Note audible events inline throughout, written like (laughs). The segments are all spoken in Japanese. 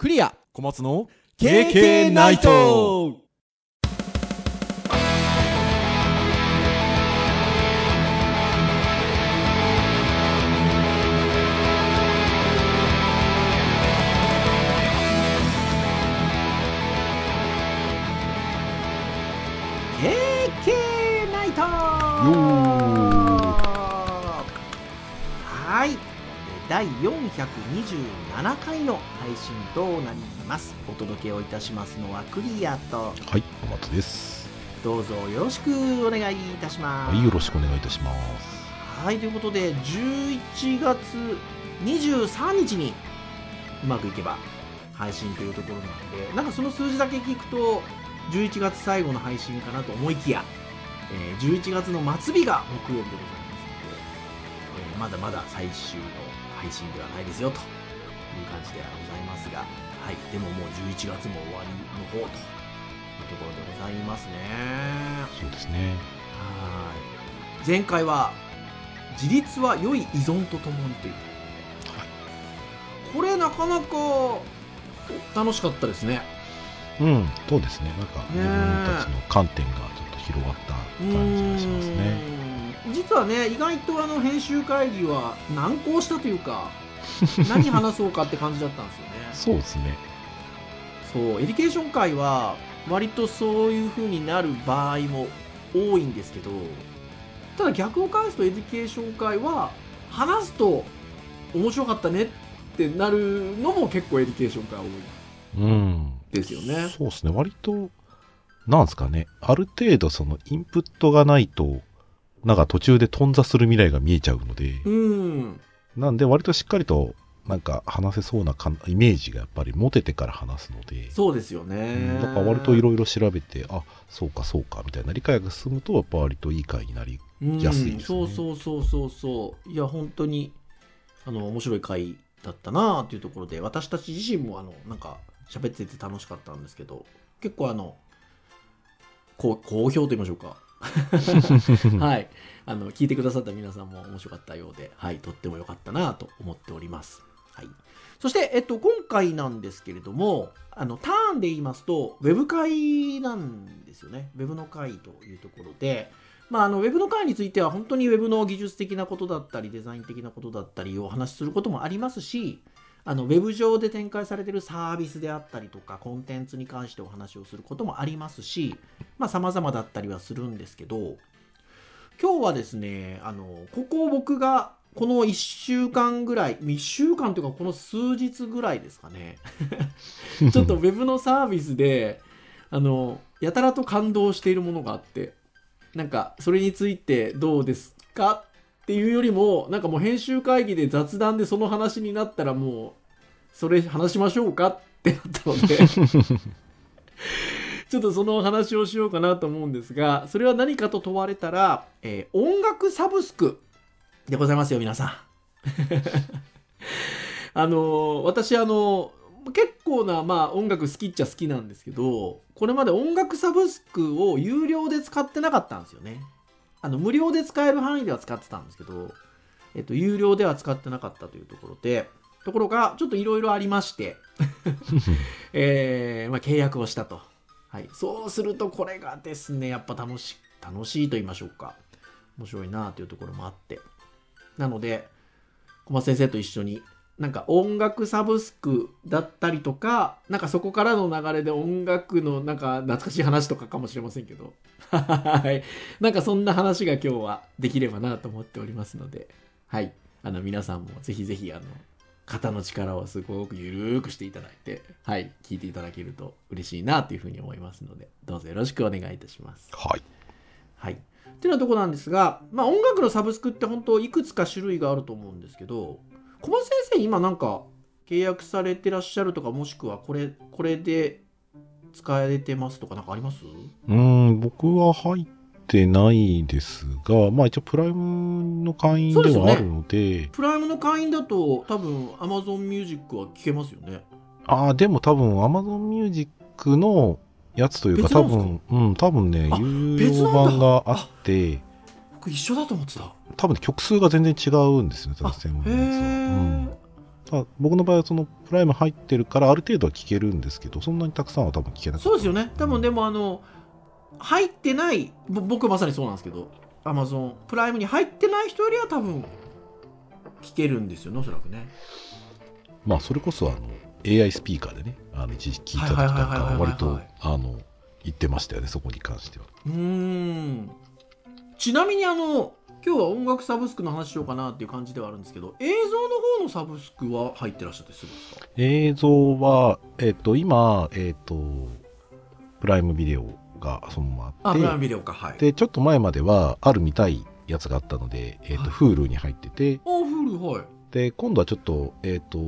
クリア。小松の KK ナイト第427回の配信となりますお届けをいたしますのはクリアとはい、小松です。どうぞよろしくお願いいたしますはい、よろしくお願いいたします。はいということで11月23日にうまくいけば配信というところなんでなんかその数字だけ聞くと11月最後の配信かなと思いきや、えー11月の末日が木曜日でございますので、えーまだまだ最終の配信ではないですよという感じではございますが、はい、でももう11月も終わりの方というところでございますね。そうですね。はい前回は自立は良い依存とともにというこれなかなか楽しかったですねうん、そうですね。なんか、自ね分たちの観点がちょっと広がった感じがしますね。うーん実はね意外とあの編集会議は難航したというか (laughs) 何話そうかって感じだったんですよねそうですね。そう education 回は割とそういう風になる場合も多いんですけどただ逆を返すと education 回は話すと面白かったねってなるのも結構 education 回多いうん。ですよねそうですね。割と、なんですかね。ある程度そのインプットがないと、なんか途中で頓挫する未来が見えちゃうので、うん。なんで割としっかりと、なんか話せそうなかんイメージがやっぱり持ててから話すので、そうですようねんだから割といろいろ調べて、あ、そうかそうかみたいな理解が進むと、やっぱ割といい回になりうん安いですね。そうそうそうそうそう。いや本当にあの面白い回だったなっていうところで私たち自身もあのなんか喋ってて楽しかったんですけど結構あのこう好評と言いましょうか (laughs) はい。(laughs) あの聞いてくださった皆さんも面白かったようではいとっても良かったなと思っております。はい。そして、えっと、今回なんですけれども、あの、ターンで言いますと、ウェブ会なんですよね。ウェブの会というところで、まあ、あのウェブの会については本当にウェブの技術的なことだったりデザイン的なことだったりをお話しすることもありますしあのウェブ上で展開されているサービスであったりとかコンテンツに関してお話をすることもありますしまあ様々だったりはするんですけど今日はですねあのここを僕がこの1週間ぐらい1週間というかこの数日ぐらいですかね (laughs) ちょっとウェブのサービスであのやたらと感動しているものがあってなんかそれについてどうですか？っていうよりもなんかもう編集会議で雑談でその話になったらもうそれ話しましょうかってなったので (laughs) ちょっとその話をしようかなと思うんですがそれは何かと問われたら、えー音楽サブスクでございますよ皆さん。(laughs) あの私あの結構な、まあ、音楽好きっちゃ好きなんですけどこれまで音楽サブスクを有料で使ってなかったんですよねあの無料で使える範囲では使ってたんですけど、えっと、有料では使ってなかったというところでところがちょっといろいろありまして、(laughs) えーまあ、契約をしたと、はい、そうするとこれがですねやっぱ楽し楽しいと言いましょうか。面白いなというところもあって。なので小松先生と一緒になんか音楽サブスクだったりとか、なんかそこからの流れで音楽のなんか懐かしい話とかかもしれませんけど、はい。なんかそんな話が今日はできればなと思っておりますので、はい。あの皆さんもぜひぜひあの、肩の力をすごくゆるーくしていただいて、はい。聞いていただけると嬉しいなというふうに思いますので、どうぞよろしくお願いいたします。はい。はい。っていうようなとこなんですが、まあ音楽のサブスクって本当いくつか種類があると思うんですけど、小松先生今なんか契約されてらっしゃるとかもしくはこれこれで使えてますとかなんかあります？うーん、僕は入ってないですが、まあ一応プライムの会員ではあるので、プライムの会員だと多分 Amazon Music は聞けますよね。ああ、でも多分 Amazon Music のやつというか、多分、うん、多分ねあ、有料版があって、僕一緒だと思ってた。多分曲数が全然違うんですよね、多分専門へのやつは。うん。僕の場合はそのプライム入ってるからある程度は聞けるんですけどそんなにたくさんは多分聞けなかそうですよね。多分でもあの入ってないぼ僕まさにそうなんですけどアマゾンプライムに入ってない人よりは多分聞けるんですよねおそらくね。まあそれこそあの AI スピーカーでねあの一時聞いた時とはいはいはいはいはいはいか割とあの言ってましたよねそこに関しては。うーんちなみにあの今日は音楽サブスクの話しようかなっていう感じではあるんですけど映像の方のサブスクは入ってらっしゃってするんですか？映像はえっ、と今えっ、とプライムビデオがそのままあってあプライムビデオかはい。でちょっと前まではある見たいやつがあったので、えっとはい。Hulu に入っててあフールはい。で今度はちょっとえっ、と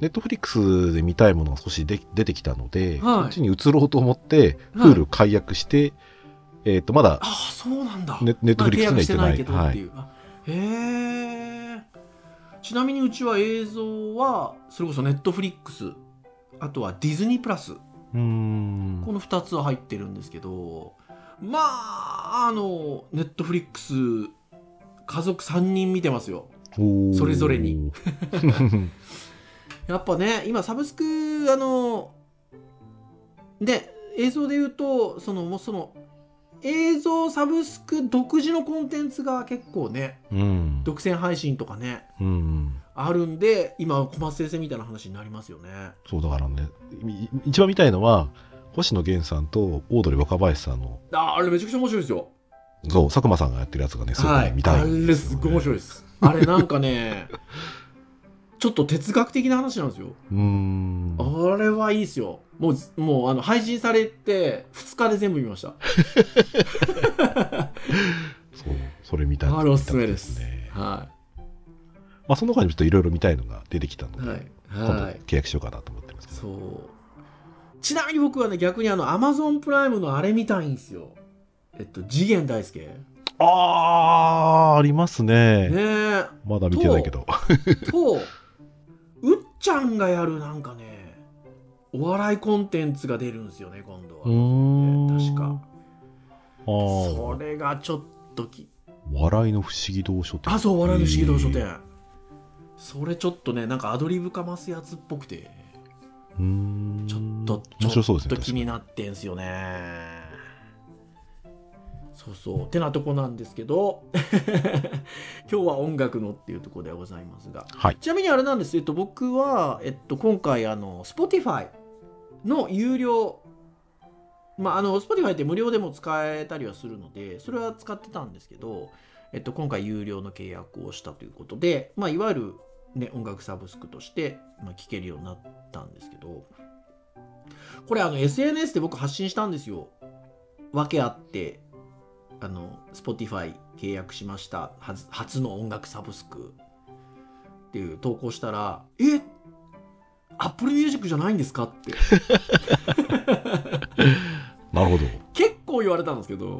Netflix で見たいものが少しで出てきたので、はい。こっちに移ろうと思ってはい。Hulu 解約して、えっ、とまだああそうなんだ。ネネットフリックスには行ってないけどってい。う、あへえちなみにうちは映像はそれこそネットフリックスあとはディズニープラス。うーん。この2つは入ってるんですけどまああのネットフリックス家族3人見てますよ。それぞれに。(laughs) (laughs) やっぱね今サブスクあので映像で言うとそのもうその映像サブスク独自のコンテンツが結構ねうん。独占配信とかねうんあるんで今小松先生みたいな話になりますよね。そうだからねい一番見たいのは星野源さんとオードリー若林さんの。ああれめちゃくちゃ面白いですよ。そう佐久間さんがやってるやつがねすごはい。い見たいあんれすごい面白いいです。あれなんかね (laughs) ちょっと哲学的な話なんですよ。うーん。あれはいいですよもうもうあの配信されて2日で全部見ました。そうそれ見たいあれおすすめです。ねはまあその他にもちょっといろいろ見たいのが出てきたので、いはい。今度はい契約しようかなと思ってますそう。ちなみに僕はね逆にあのアマゾンプライムのあれ見たいんですよ。えっと次元大介。あーありますね。ねえ。まだ見てないけど。とうっちゃんがやるなんかねお笑いコンテンツが出るんですよね今度は。うーん。確か。あそーれがちょっとき笑いの不思議堂書店。あそう笑いの不思議堂書店。それちょっとねなんかアドリブかますやつっぽくて。うーん。ちょっとちょっと気になってんすよねそうそう。てなとこなんですけど。(laughs) 今日は音楽のっていうところではございますが。はい。ちなみにあれなんです、えっと、僕は、えっと、今回あの Spotify の有料まああの Spotify って無料でも使えたりはするのでそれは使ってたんですけど、えっと、今回有料の契約をしたということで、まあ、いわゆる、ね、音楽サブスクとして、まあ、聴けるようになったんですけど。これあの SNS で僕発信したんですよ。訳あってあの Spotify 契約しました初の音楽サブスク。っていう投稿したら「え？Apple Music じゃないんですか?」って。(laughs) なるほど。結構言われたんですけど、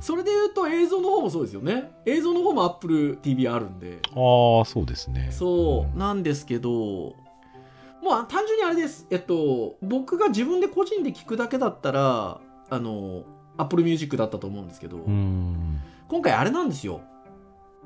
それで言うと映像の方もそうですよね。映像の方も Apple TV あるんで。ああそうですね。そう、ん。なんですけどまあ単純にあれです。えっと僕が自分で個人で聞くだけだったらあの Apple Music だったと思うんですけど、今回あれなんですよ。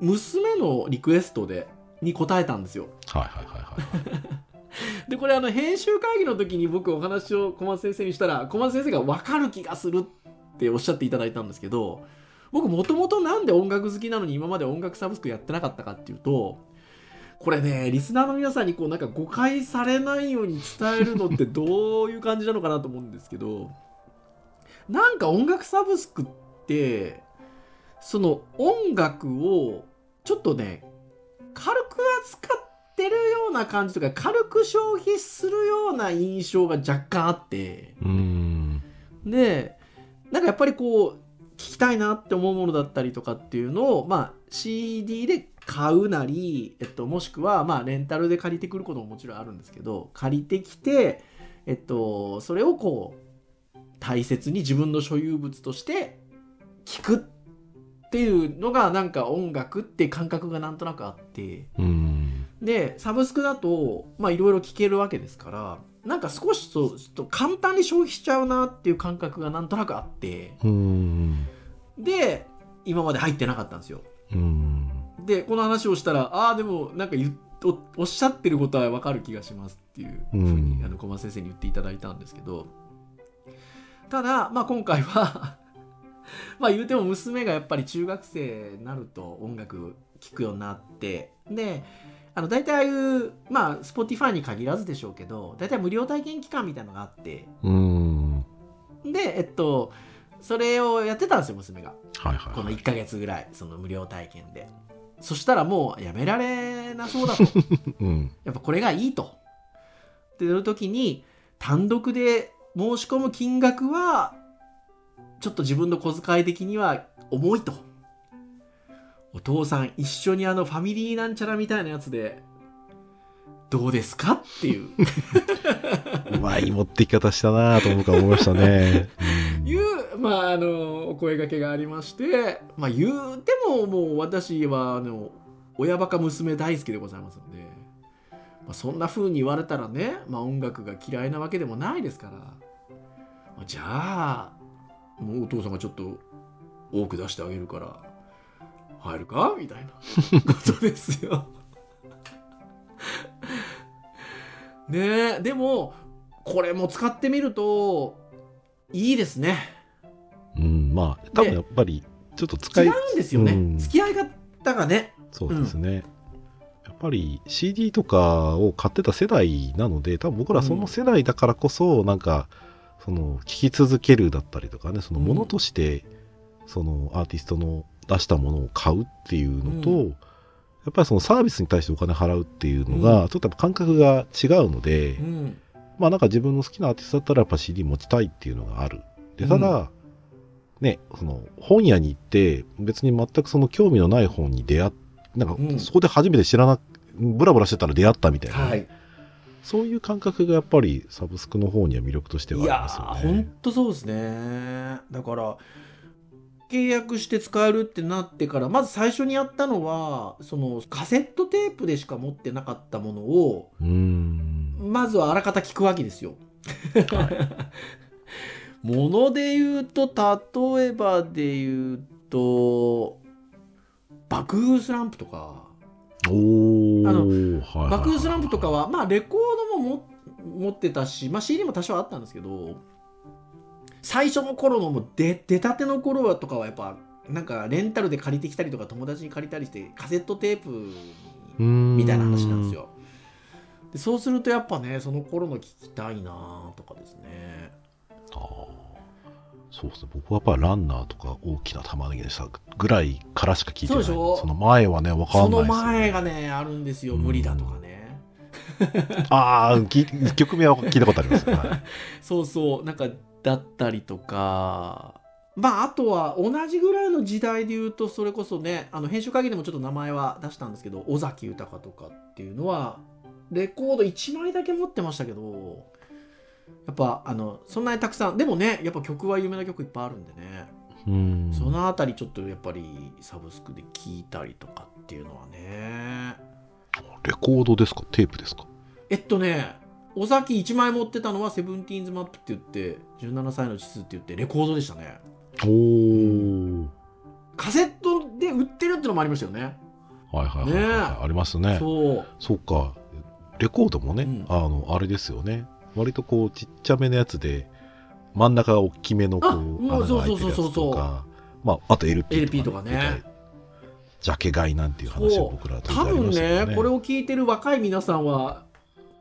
娘のリクエストでに答えたんですよ。はいはいはいはい (laughs) でこれあの編集会議の時に僕お話を小松先生にしたら小松先生が分かる気がするっておっしゃっていただいたんですけど僕もともとなんで音楽好きなのに今まで音楽サブスクやってなかったかっていうとこれねリスナーの皆さんにこうなんか誤解されないように伝えるのってどういう感じなのかなと思うんですけどなんか音楽サブスクってその音楽をちょっとね軽く扱ってるような感じとか軽く消費するような印象が若干あって。うーん。でなんかやっぱりこう聞きたいなって思うものだったりとかっていうのをまあ CD で買うなり、えっと、もしくはまあレンタルで借りてくることももちろんあるんですけど借りてきて、えっと、それをこう大切に自分の所有物として聞くっていうのがなんか音楽って感覚がなんとなくあって。でサブスクだとまあいろいろ聞けるわけですからなんか少しそうちょっと簡単に消費しちゃうなっていう感覚がなんとなくあって。で今まで入ってなかったんですよ。でこの話をしたらああでもなんか言おおっしゃってることは分かる気がしますっていうふうに、うん。あの小松先生に言っていただいたんですけどただ、まあ、今回はまあ言うても娘がやっぱり中学生になると音楽聴くようになってであの大体ああいうまあ Spotify に限らずでしょうけど大体無料体験期間みたいなのがあってうん。でえっとそれをやってたんですよ娘がはいはい、このはい。1ヶ月ぐらいその無料体験でそしたらもうやめられなそうだと (laughs) うん。やっぱこれがいいとっていう時に単独で申し込む金額はちょっと自分の小遣い的には重いと。お父さん一緒にあのファミリーなんちゃらみたいなやつでどうですかっていう。うまい持ってき方したなと僕は思いましたね。(laughs) うん。いう、まあ、あのお声掛けがありまして、まあ、言うてももう私はあの親バカ娘大好きでございますので、まあ、そんな風に言われたらね、まあ、音楽が嫌いなわけでもないですから、まあじゃあもうお父さんがちょっと多く出してあげるから入るか？みたいな (laughs) ことですよ。ねえでもこれも使ってみるといいですね。うん、まあ、多分やっぱり、ちょっと使い、違うんですよね、うん付き合い方がねそうですね。やっぱり CD とかを買ってた世代なので、多分僕らその世代だからこそ、なんか、その、聴き続けるだったりとかね、そのものとして、そのアーティストの出したものを買うっていうのと、うやっぱりそのサービスに対してお金払うっていうのが、ちょっとやっぱ感覚が違うので、うん。まあなんか自分の好きなアーティストだったらやっぱ CD 持ちたいっていうのがある。で、ただ、ね、その本屋に行って別に全くその興味のない本に出会っ、なんうんかそこで初めて知らな、ブラブラしてたら出会ったみたいな、はいそういう感覚がやっぱりサブスクの方には魅力としていやはありますよーほんね。とそうですねだから契約して使えるってなってからまず最初にやったのはそのカセットテープでしか持ってなかったものを。まずはあらかた聞くわけですよ。はもの (laughs) で言うと例えばで言うと爆風スランプとか。あのはいはい爆風スランプとかはまあレコードもも持ってたし、まあ、CD も多少あったんですけど最初の頃のもう出出たての頃はとかはやっぱなんかレンタルで借りてきたりとか友達に借りたりしてカセットテープみたいな話なんです。よ。でそうするとやっぱねその頃の聞きたいなとかですね。あーそうですね。僕はやっぱりランナーとか大きな玉ねぎでしたぐらいからしか聞いてない。その前はね、わかそのんないですよね、前がねあるんですようん無理だとかね。ああ、き曲名は聞いたことあります。はい (laughs) そうそうなんかだったりとかまああとは同じぐらいの時代で言うとそれこそねあの編集会議でもちょっと名前は出したんですけど尾崎豊とかっていうのはレコード1枚だけ持ってましたけどやっぱあのそんなにたくさんでもねやっぱ曲は有名な曲いっぱいあるんでね、うん。そのあたりちょっとやっぱりサブスクで聴いたりとかっていうのはね。レコードですか？テープですか？えっとね尾崎1枚持ってたのはセブンティーンズマップって言って17歳の地図って言ってレコードでしたね。おー。カセットで売ってるってのもありましたよね。はいはいはい、はいねえ。ありますね。そう。そうか。レコードもね、うん。あの、あれですよね。割とこう、ちっちゃめのやつで、真ん中が大きめのこあう、穴が開いてるやつそうそうそうそうとか、まあ、あと LP とか、LP とかね。ジャケ買いなんていう話を僕らと多分ねこれを、を聞いてる若い皆さんは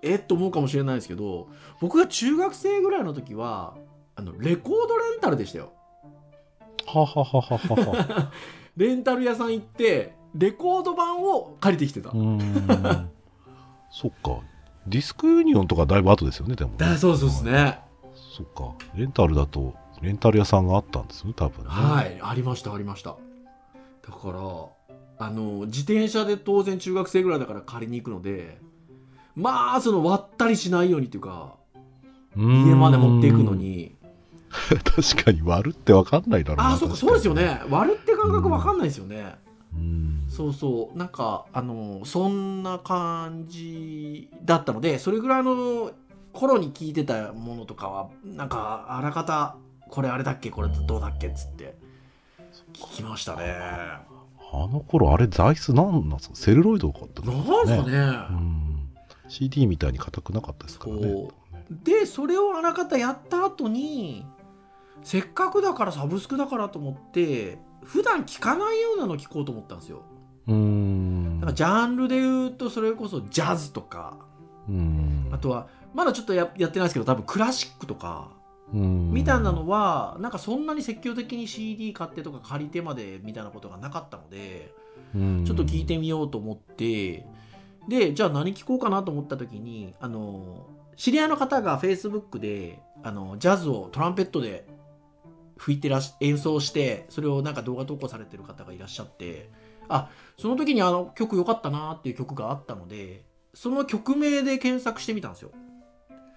えっと思うかもしれないですけど僕が中学生ぐらいの時はあのレコードレンタルでしたよはははははは。(laughs) レンタル屋さん行ってレコード版を借りてきてた。そっか。ディスクユニオンとかだいぶ後ですよね、でも、ね。だそうそうですねそっか。レンタルだと、レンタル屋さんがあったんですね、多分ね。はいありましたありましただからあの自転車で当然中学生ぐらいだから借りに行くのでまあその割ったりしないようにっていうかう家まで持っていくの。に (laughs) 確かに割るって分かんないだろうな。ああそうかそうですよ。ね割るって感覚わかんないですよね、うん。そうそう。なんかあのそんな感じだったのでそれぐらいの頃に聞いてたものとかはなんかあらかたこれあれだっけこれどうだっけっつって聞きましたね。はあの頃あれ材質なんなんですかセルロイドかったな。んですかね、うん。CD みたいに硬くなかったですからね。でそれをあらかたやった後にせっかくだからサブスクだからと思って普段聞かないようなの聞こうと思ったんですよ。うーん。だからジャンルで言うとそれこそジャズとか。うん。あとはまだちょっとややってないですけど多分クラシックとか。うん。みたいなのはなんかそんなに積極的に CD 買ってとか借りてまでみたいなことがなかったのでうん。ちょっと聞いてみようと思って。でじゃあ何聞こうかなと思った時にあの知り合いの方が Facebook であのジャズをトランペットで吹いてらし演奏してそれをなんか動画投稿されてる方がいらっしゃってあその時にあの曲良かったなっていう曲があったのでその曲名で検索してみたんですよ。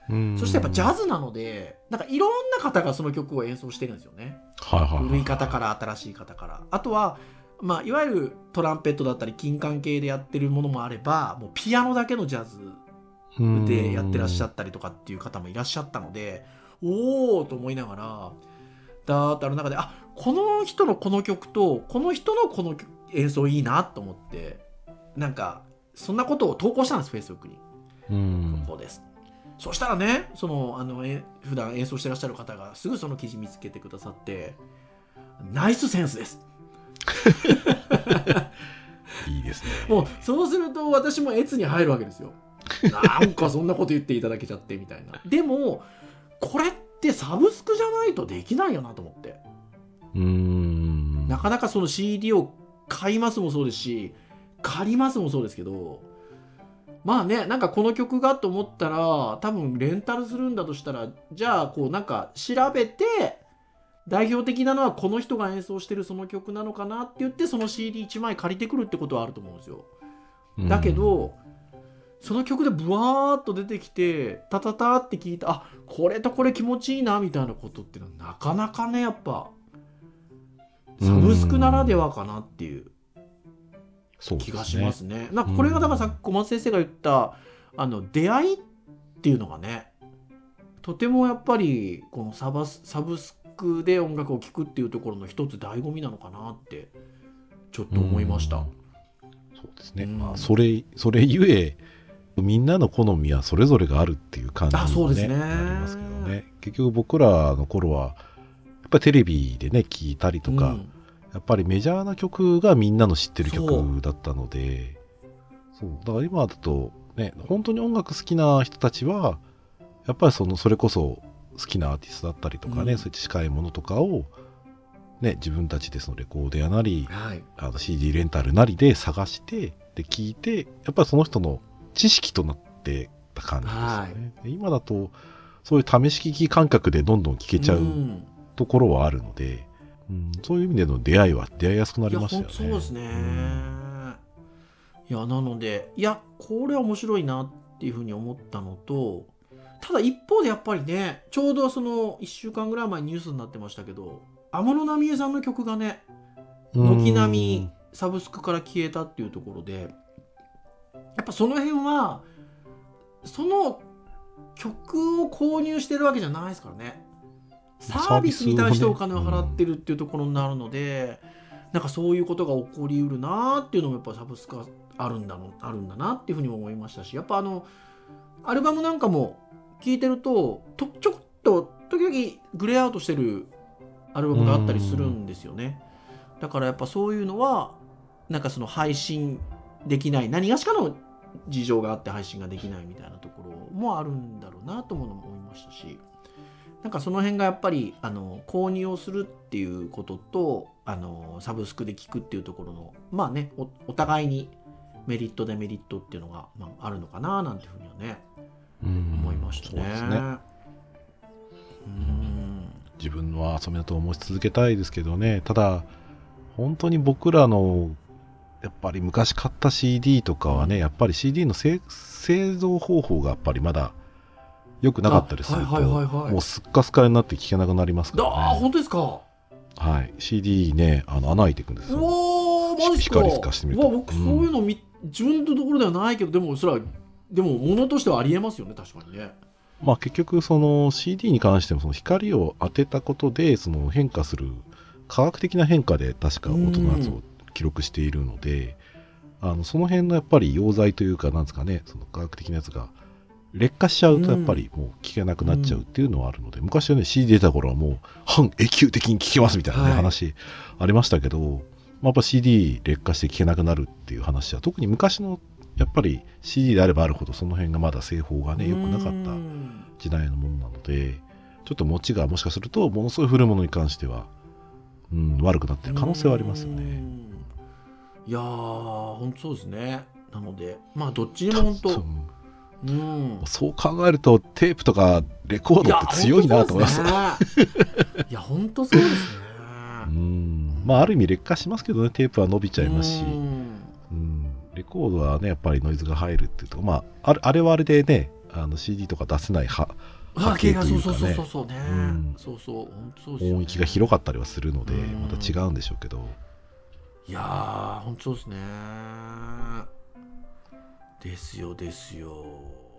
うん。そしてやっぱジャズなのでなんかいろんな方がその曲を演奏してるんですよね。はいはいはい古い方から新しい方から。あとは、まあ、いわゆるトランペットだったり金管系でやってるものもあればもうピアノだけのジャズでやってらっしゃったりとかっていう方もいらっしゃったのでおおと思いながらだーっとある中であこの人のこの曲とこの人のこの演奏いいなと思ってなんかそんなことを投稿したんです Facebook に。うんそうです。そしたらね、その、あの、え普段演奏してらっしゃる方がすぐその記事見つけてくださって、ナイスセンスです。いいですねもう、そうすると私も越に入るわけですよ。なんかそんなこと言っていただけちゃってみたいな。でも、これってサブスクじゃないとできないよなと思って。うんなかなかその CD を買いますもそうですし、借りますもそうですけど、まあね、なんかこの曲がと思ったら、多分レンタルするんだとしたら、じゃあこうなんか調べて、代表的なのはこの人が演奏してるその曲なのかなって言って、その CD1 枚借りてくるってことはあると思うんですよ。だけど、その曲でブワーっと出てきて、タタタって聞いた、あこれとこれ気持ちいいなみたいなことっていうのはなかなかね、やっぱ、サブスクならではかなっていう気がしますね。なんかこれがだからさっき小松先生が言ったあの出会いっていうのがねとてもやっぱりこのサバスサブスクで音楽を聴くっていうところの一つ醍醐味なのかなってちょっと思いました。うん。そうですね、うん。まあ、それそれゆえみんなの好みはそれぞれがあるっていう感じに、ね、あそうですね。なりますけどね。結局僕らの頃はやっぱりテレビでね聞いたりとか、うん。やっぱりメジャーな曲がみんなの知ってる曲だったのでそうだから今だとね本当に音楽好きな人たちはやっぱりそのそれこそ好きなアーティストだったりとかね、うん。そういった近いものとかを、ね、自分たちでそのレコードやなりはい、あの CD レンタルなりで探してで聞いてやっぱりその人の知識となってた感じですよね、で今だとそういう試し聞き感覚でどんどん聞けちゃうん。ところはあるので、うんそういう意味での出会いは出会いやすくなりましたよね。そうですね、ん。いやなのでいやこれは面白いなっていうふうに思ったのとただ一方でやっぱりねちょうどその1週間ぐらい前にニュースになってましたけど安室奈美恵さんの曲がね軒並みサブスクから消えたっていうところでやっぱその辺はその曲を購入してるわけじゃないですからねサービスに対してお金を払ってるっていうところになるので、なんかそういうことが起こりうるなっていうのもやっぱサブスクはあるんだのあるんだなっていうふうにも思いましたしやっぱあのアルバムなんかも聴いてるととちょっと時々グレーアウトしてるアルバムがあったりするんですよね。だからやっぱそういうのはなんかその配信できない。何がしかの事情があって配信ができないみたいなところもあるんだろうなとも思いましたし。なんかその辺がやっぱりあの購入をするっていうこととあのサブスクで聞くっていうところのまあねおお互いにメリットデメリットっていうのが、まあ、あるのかななんていうふうにはねうん。思いましたね。そうん。自分の遊びだと思い続けたいですけどね。ただ本当に僕らのやっぱり昔買った CD とかはねやっぱり CD の製製造方法がやっぱりまだ良くなかったりすると、はいはいはいはい。もうすっかすかになって聞けなくなりますからね、本当ですか？はい、CD ねあの穴開いていくんですうよ。おーマジか？光透かしてみると僕そういうのみ、自分のところではないけどでもそれはでもものとしてはありえますよね確かにね。まあ結局その CD に関してもその光を当てたことでその変化する科学的な変化で確か音の圧を記録しているのであのその辺のやっぱり溶剤というかなんですかねその科学的なやつが劣化しちゃうとやっぱりもう聞けなくなっちゃうっていうのはあるので、昔はね CD 出た頃はもう半永久的に聞けますみたいなね、はい。話ありましたけど、まあ、やっぱ CD 劣化して聞けなくなるっていう話は特に昔のやっぱり CD であればあるほどその辺がまだ製法がね良くなかったうん。時代のものなのでちょっと持ちがもしかするとものすごい古いものに関しては、うん、悪くなってる可能性はありますよね。うんいやー本当そうですね。なのでまあどっちにも本当うん。うんそう考えるとテープとかレコードって強いなと思います。いや本当そうですね。うですね。うん。まあある意味劣化しますけどねテープは伸びちゃいますし、うん。うん、レコードはねやっぱりノイズが入るっていうとまああれあれはあれでねあの CD とか出せないはあ波形がというかね。そうそうそうそうそうね、うん。そうそう本当そうですよね。音域が広かったりはするのでうん。また違うんでしょうけど、いやー本当ですね。ですよですよ。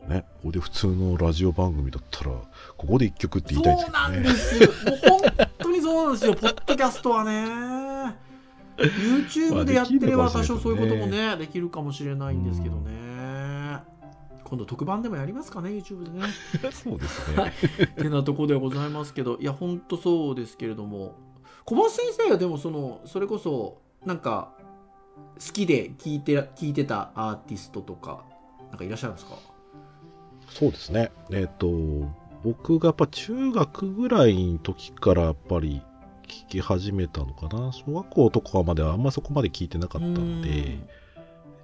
ね、ここで普通のラジオ番組だったらここで一曲って言いたいんですそうなんけどねですよ。もう本当にそうなんですよ。ポッドキャストはね。YouTube でやってれば多少そういうこともねできるかもしれないんですけどね。今度特番でもやりますかね YouTube でね。そうですね。てなとこではございますけど。いや本当そうですけれども。小松先生はでもそのそれこそなんか好きで聞いて聞いてたアーティストとかなんかいらっしゃるんですか？そうですね。えっ、と僕がやっぱ中学ぐらいの時からやっぱり聞き始めたのかな。小学校とかまではあんまそこまで聞いてなかったんで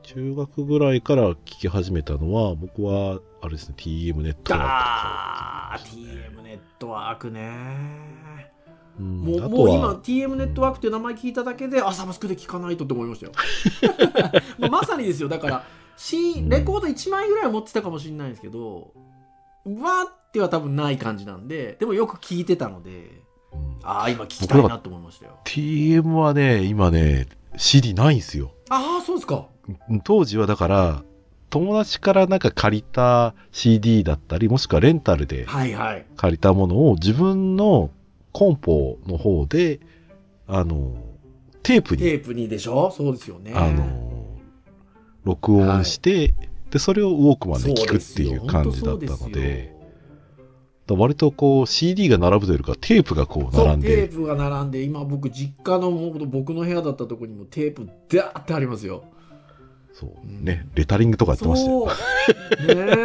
中学ぐらいから聞き始めたのは僕はあれですね TM ネットワークとかあー TM ネットワークねうん。もうもう今 TM ネットワークっていう名前聞いただけであサブスクで聞かないとって思いましたよ。(laughs) まあまさにですよ。だから C レコード1枚ぐらいは持ってたかもしれないんですけどわーっては多分ない感じなんででもよく聞いてたのでうん。ああ今聞きたいなと思いましたよ。TM はね今ね CD ないんですよ。ああそうですか。当時はだから友達からなんか借りた CD だったりもしくはレンタルで借りたものを自分のコンポの方であのテープにテープにでしょ？そうですよね。あの録音して、でそれをウォークマンで聞くっていう感じだったのでだから割とこう CD が並ぶというかテープがこう並んでテープが並んで今僕実家のもう僕の部屋だったところにもテープダーってありますよそううんねレタリングとかやってましたよ。そう。ね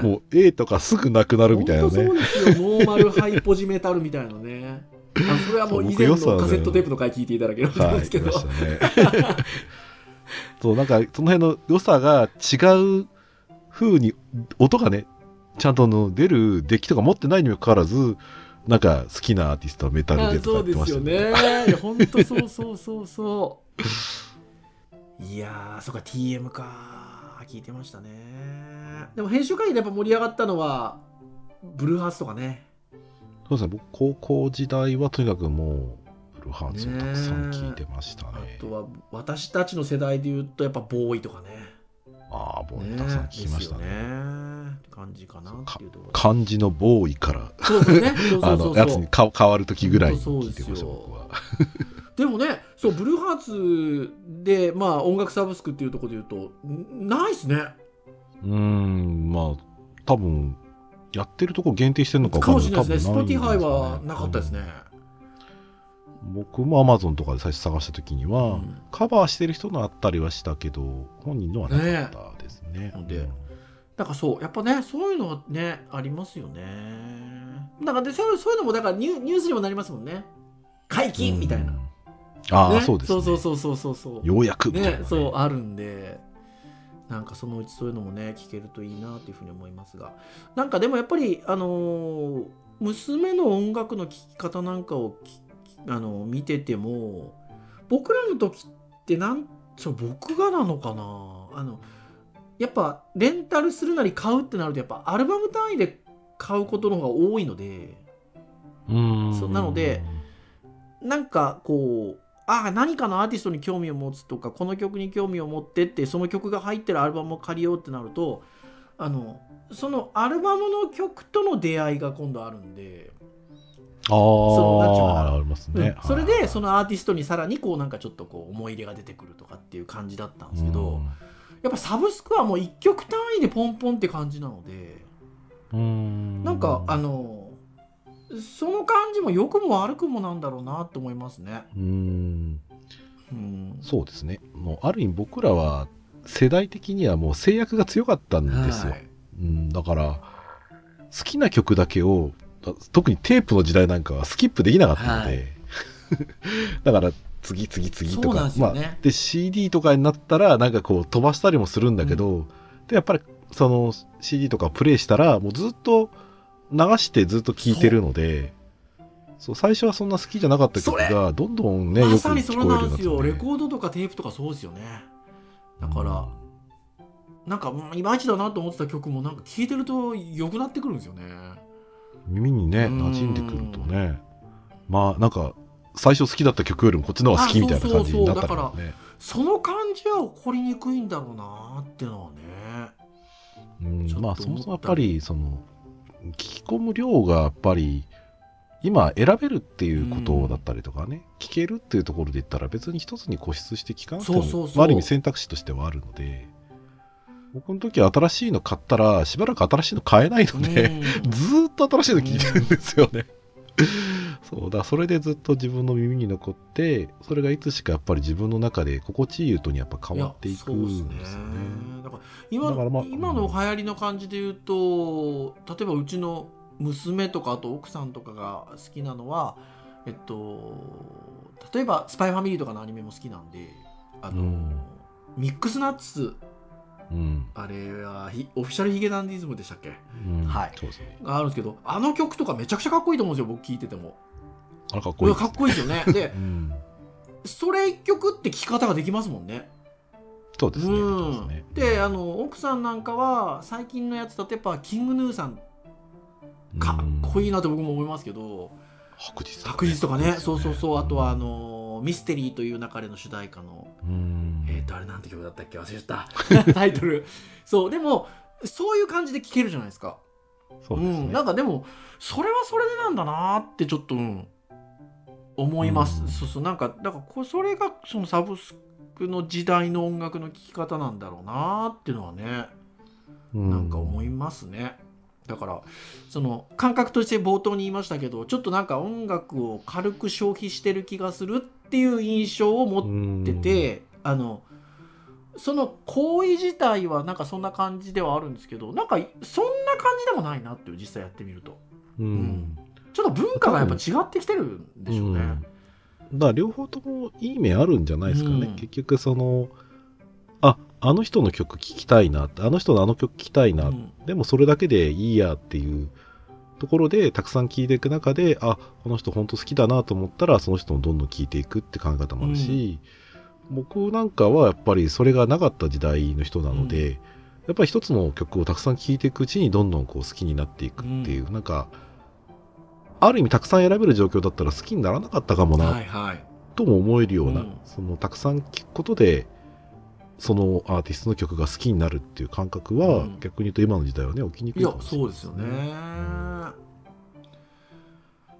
え。もう A とかすぐなくなるみたいなね。そうですよ。ノーマルハイポジメタルみたいなね。あそれはもう以前のカセットテープの回聞いていただければと思うんはい、ですけど、来ましたね。そう、なんか、その辺の良さが違う風に、音がね、ちゃんとあの出るデッキとか持ってないにもかかわらず、なんか好きなアーティストはメタルあでとかそうですよ言ってましたね。いや本当そうそうそうそういやーそっか TM か聞いてましたね。でも編集会議でやっぱ盛り上がったのはブルーハーツとかね。そうですね、僕、高校時代はとにかくもう、ブルーハーツをたくさん聞いてましたあね。とは私たちの世代で言うとやっぱボーイとかね。ああ、ボーイねたくさん聞きましたね。ね。感じかなっていう。ところ漢字のボーイから、そうですね。そうあの、そうそう。そう (laughs) やつにか変わる時ぐらい聞いてました、僕は。でもねそうブルーハーツでまあ音楽サブスクっていうところで言うとんないっすねうーん、まあ、多分、やってるとこ限定してるのかかもしれないですね。Spotify はなかったですね。うん僕も Amazon とかで最初探した時には、うんカバーしてる人のあったりはしたけど、本人のはなかったですね。ねでうんだからそう、やっぱね、そういうのはね、ありますよね。だからでそうそういうのも、だからニュニュースにもなりますもんね。解禁みたいな。うんああ、ねそうですね。そうそうそうそうそう。ようやくみたいな、ね、そう、あるんで、なんかそのうちそういうのもね、聞けるといいなというふうに思いますが。なんかでもやっぱり、あのー娘の音楽の聴き方なんかをきあの見てても、僕らの時ってなん、そう僕がなのかなあの、やっぱレンタルするなり買うってなると、やっぱアルバム単位で買うことの方が多いので、うんそうなので、なんかこうああ何かのアーティストに興味を持つとかこの曲に興味を持ってってその曲が入ってるアルバムを借りようってなるとあのそのアルバムの曲との出会いが今度あるんであそあ、ありますね。うん。それでそのアーティストにさらにこうなんかちょっとこう思い入れが出てくるとかっていう感じだったんですけど、やっぱサブスクはもう1曲単位でポンポンって感じなのでうん、うん。なんかあのその感じも良くも悪くもなんだろうなって思いますね。うん、うん、そうですね。もうある意味僕らは世代的にはもう制約が強かったんですよ。はい。うん、だから好きな曲だけをだ特にテープの時代なんかはスキップできなかったので、(laughs) だから次次次とか。ね。まあ、で CD とかになったらなんかこう飛ばしたりもするんだけど、でやっぱりその CD とかプレイしたらもうずっと流してずっと聴いてるのでそう。最初はそんな好きじゃなかった曲がどんどんねよくまさにそれ聞こえるようなんですよ。レコードとかテープとかそうですよね。だから、なんかうんいまいちだなと思ってた曲もなんか聴いてると良くなってくるんですよね。耳にねうん。馴染んでくるとね。まあなんか最初好きだった曲よりもこっちの方が好きみたいな感じになったそうそうねその感じは起こりにくいんだろうなっていうのはね。うんまあそもそもやっぱりその聞き込む量がやっぱり今選べるっていうことだったりとかね、聞けるっていうところで言ったら別に一つに固執して聞かなくてもあある意味選択肢としてはあるので僕の時は新しいの買ったらしばらく新しいの買えないので、うん。(laughs) ずーっと新しいの聞いてるんですよね。(laughs) そうだそれでずっと自分の耳に残ってそれがいつしかやっぱり自分の中で心地いい音にやっぱ変わっていくんですよね。ねだから今だからまあ今の流行りの感じで言うと例えばうちの娘とかあと奥さんとかが好きなのはえっと例えば「スパイファミリー」とかのアニメも好きなんであの、うんミックスナッツうん。あれはひオフィシャルヒゲダンディズムでしたっけ？うん。はい。そうですね。があるんですけどあの曲とかめちゃくちゃかっこいいと思うんですよ僕聞いてても。あれかっこいいです。かっこいいですよね。で (laughs) うん、それ一曲って聴き方ができますもんね。そうですね。うん。ね、であの奥さんなんかは最近のやつだとやっぱキングヌーさんかっこいいな。なと僕も思いますけど。白日白日とかね。そうそうそう。あとはあの、のミステリーという中での主題歌のうん。えっ、とあれなんて曲だったっけ？忘れちゃった。(laughs) タイトル。そうでもそういう感じで聴けるじゃないですか。そうですね。ん、なんかでもそれはそれでなんだなってちょっと、うん、思います、うん。そうそう。なんかだからこそれがそのサブスクの時代の音楽の聴き方なんだろうなっていうのはねうん。なんか思いますね。だからその感覚として冒頭に言いましたけどちょっとなんか音楽を軽く消費してる気がするっていう印象を持ってて、あのその行為自体はなんかそんな感じではあるんですけどなんかそんな感じでもないなっていう実際やってみると。うん、うん。ちょっと文化がやっぱ違ってきてるんでしょうね。うん。だから両方ともいい面あるんじゃないですかね、うん。結局そのああの人の曲聴きたいなあの人のあの曲聴きたいな、うん。でもそれだけでいいやっていうところでたくさん聴いていく中であこの人本当好きだなと思ったらその人もどんどん聴いていくって考え方もあるし、僕なんかはやっぱりそれがなかった時代の人なので、うやっぱり一つの曲をたくさん聴いていくうちにどんどんこう好きになっていくっていう、なんかある意味たくさん選べる状況だったら好きにならなかったかもなはいはい。とも思えるような、うん。そのたくさん聴くことでそのアーティストの曲が好きになるっていう感覚は、うん。逆に言うと今の時代はね起きにくいやいかもしれない。そうですよね。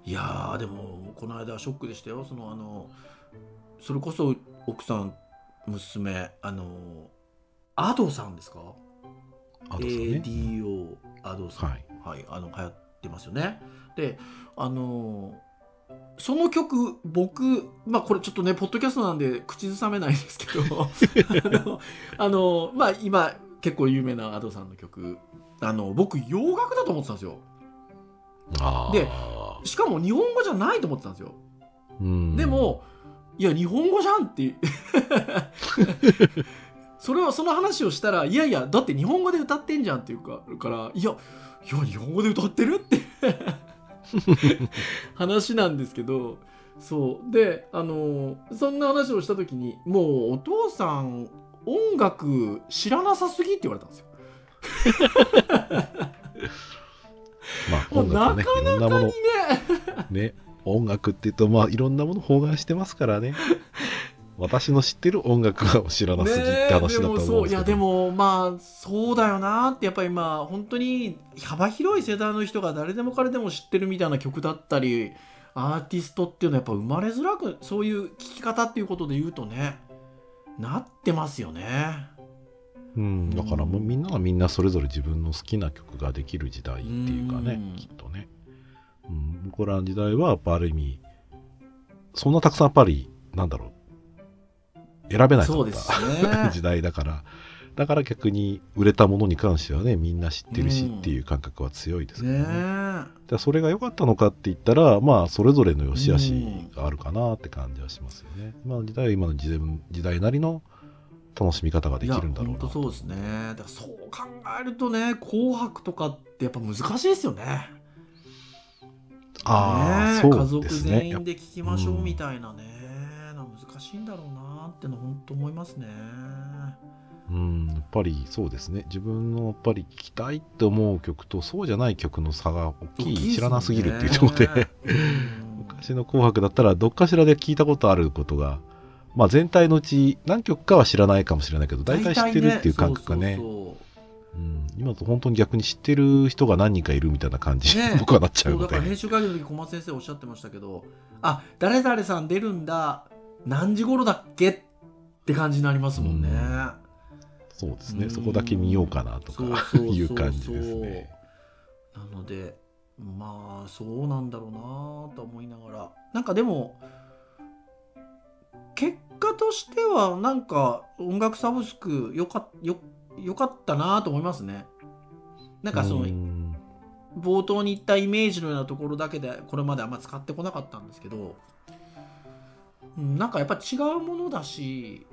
いやーでもこの間ショックでしたよ。そのあのそれこそ奥さん娘あのアドさんですか？あとさね。ADO アドさん。はい。はい、あの流行ってますよね。であのその曲僕まあこれちょっとねポッドキャストなんで口ずさめないですけど (laughs) あのあのまあ今結構有名な Ado さんの曲。あの僕洋楽だと思ってたんですよ。でしかも日本語じゃないと思ってたんですよ、うん。でもいや日本語じゃんって (laughs) それをその話をしたらいやいやだって日本語で歌ってんじゃんっていうかからいやいや日本語で歌ってるって (laughs) 話なんですけどそう。であのそんな話をした時にもうお父さん音楽知らなさすぎって言われたんですよ。(laughs) まあ音楽ねいろんなものにねね音楽って言うとまあいろんなもの包含してますからね私の知ってる音楽は知らなすぎって話だと思うんですけど、ねいやでもまあそうだよなってやっぱりまあ本当に幅広い世代の人が誰でも彼でも知ってるみたいな曲だったりアーティストっていうのはやっぱ生まれづらくそういう聞き方っていうことで言うとねなってますよね。うん、だからもうみんながみんなそれぞれ自分の好きな曲ができる時代っていうかね、うんきっとね。うん、僕らの時代はやっぱある意味、そんなたくさんやっぱり、なんだろう、選べないかっそうですたね。(laughs) 時代だから、だから逆に売れたものに関してはね、みんな知ってるしうんっていう感覚は強いですけどねね。じゃあそれが良かったのかって言ったら、まあ、それぞれの良し悪しがあるかなって感じはしますよね。今の時代は今の時代時代なりの楽しみ方ができるんだろうなそうですね。だからそう考えるとね、紅白とかってやっぱ難しいですよね。ああ、ねえそう家族ですね。全員で聞きましょうみたいなね、なんか難しいんだろうなっての本当思いますね。うん、やっぱりそうですね。自分のやっぱり聴きたいって思う曲とそうじゃない曲の差が大きい、知らなすぎるっていうところで、うん昔の紅白だったらどっかしらで聞いたことあることが、まあ全体のうち何曲かは知らないかもしれないけど、大体知ってるっていう感覚がね、今と本当に逆に知ってる人が何人かいるみたいな感じ、ね (laughs) 僕はなっちゃうのでそうだから。編集会議の時小松先生おっしゃってましたけどあ誰々さん出るんだ何時頃だっけ？って感じになりますもんね、そうですね。うん。そこだけ見ようかなとか (laughs) いう感じですね。なのでまあそうなんだろうなと思いながら。なんかでも結果としてはなんか音楽サブスクよかよよかったなと思いますね。なんかそのうん。冒頭に言ったイメージのようなところだけでこれまであんま使ってこなかったんですけど、うん、なんかやっぱ違うものだし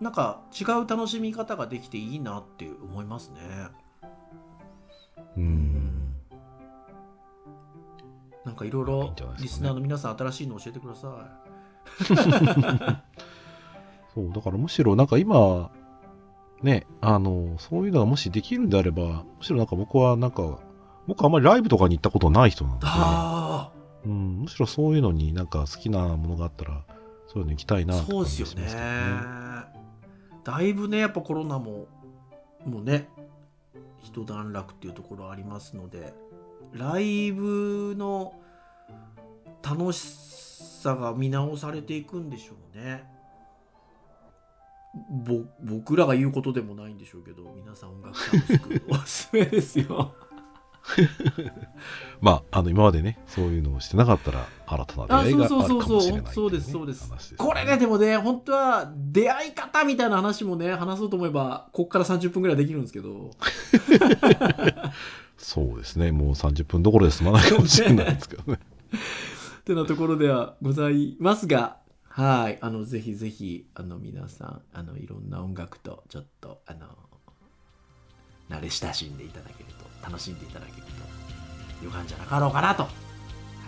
なんか違う楽しみ方ができていいなって思いますね。ううんんなんかいろいいいろリスナーの皆さん新しいの教えてくださ (laughs) そう、だからむしろなんか今、ね、あの、そういうのがもしできるんであれば、むしろなんか僕はなんか、僕あんまりライブとかに行ったことない人なのい。で、あうん、むしろそういうのになんか好きなものがあったら、そういうの行きたいなって感そうですねすけどね。だいぶねやっぱコロナももうね一段落っていうところありますのでライブの楽しさが見直されていくんでしょうね。ぼ僕らが言うことでもないんでしょうけど皆さん音楽サブスクおすすめですよ。(laughs) まあ、あの、今までね、そういうのをしてなかったら、新たな出あ会いがあるかそうそうそう。もしれないっていそうですねそうです。これねでもね本当は出会い方みたいな話もね話そうと思えばここから30分ぐらいできるんですけど。(laughs) そうですね、もう30分どころで済まないかもしれないですけどね。ってなところではございますが、はい、あの、ぜひぜひ、あの、皆さん、あの、いろんな音楽と、ちょっと、あの、慣れ親しんでいただけると、楽しんでいただけると、よかんじゃなかろうかなと、は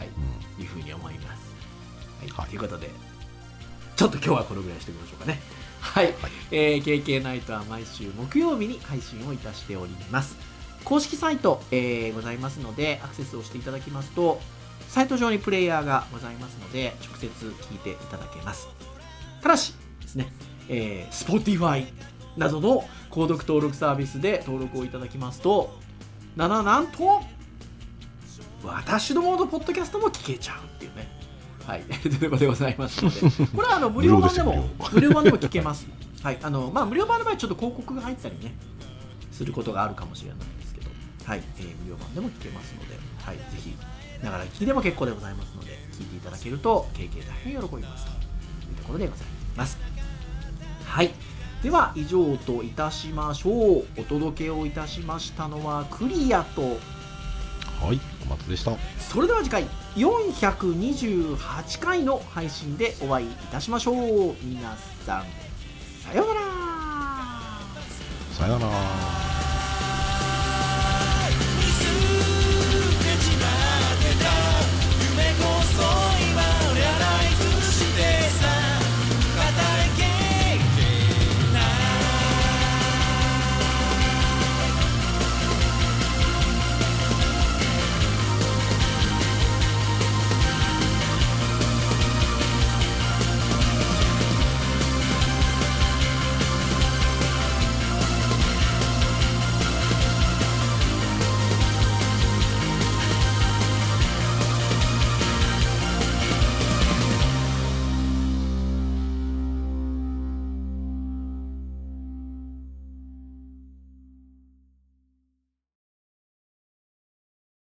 い、うんいうふうに思います。はい、はいということで、ちょっと今日はこのぐらいにしておきましょうかね。はい、えー KK ナイトは毎週木曜日に配信をいたしております。公式サイト、えーございますので、アクセスをしていただきますと、サイト上にプレイヤーがございますので、直接聞いていただけます。ただしですね、えー Spotify などの購読登録サービスで登録をいただきますと、なななんと、私どものポッドキャストも聞けちゃうっていうね。はい、(laughs) ということでございますので、これはあの無料版でも無料版でも聞けます。はい、あのまあ無料版の場合ちょっと広告が入ったりねすることがあるかもしれないんですけど、はい、えー無料版でも聞けますので、はい、ぜひながら聞きでも結構でございますので、聞いていただけると経験大変喜びます。というところでございます。はい。では以上といたしましょう。お届けをいたしましたのはクリアとはい、お待ちでした。それでは次回428回の配信でお会いいたしましょう皆さんさようならさよなら。